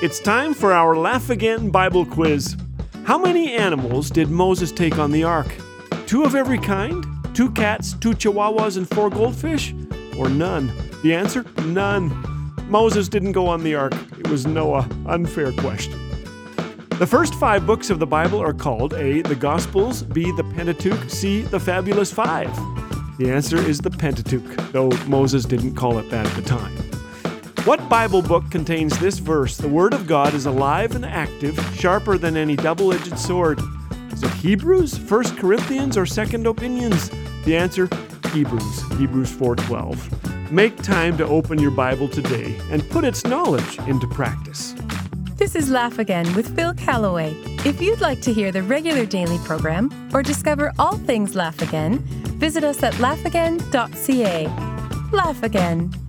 It's time for our Laugh Again Bible quiz. How many animals did Moses take on the ark? Two of every kind? Two cats, two chihuahuas, and four goldfish? Or none? The answer? None. Moses didn't go on the ark. It was Noah. Unfair question. The first five books of the Bible are called A. The Gospels, B. The Pentateuch, C. The Fabulous Five. The answer is the Pentateuch, though Moses didn't call it that at the time. What Bible book contains this verse? The Word of God is alive and active, sharper than any double edged sword. Is it Hebrews, 1 Corinthians, or Second Opinions? The answer Hebrews, Hebrews 4:12. Make time to open your Bible today and put its knowledge into practice. This is Laugh Again with Phil Callaway. If you'd like to hear the regular daily program or discover all things Laugh Again, visit us at laughagain.ca. Laugh Again,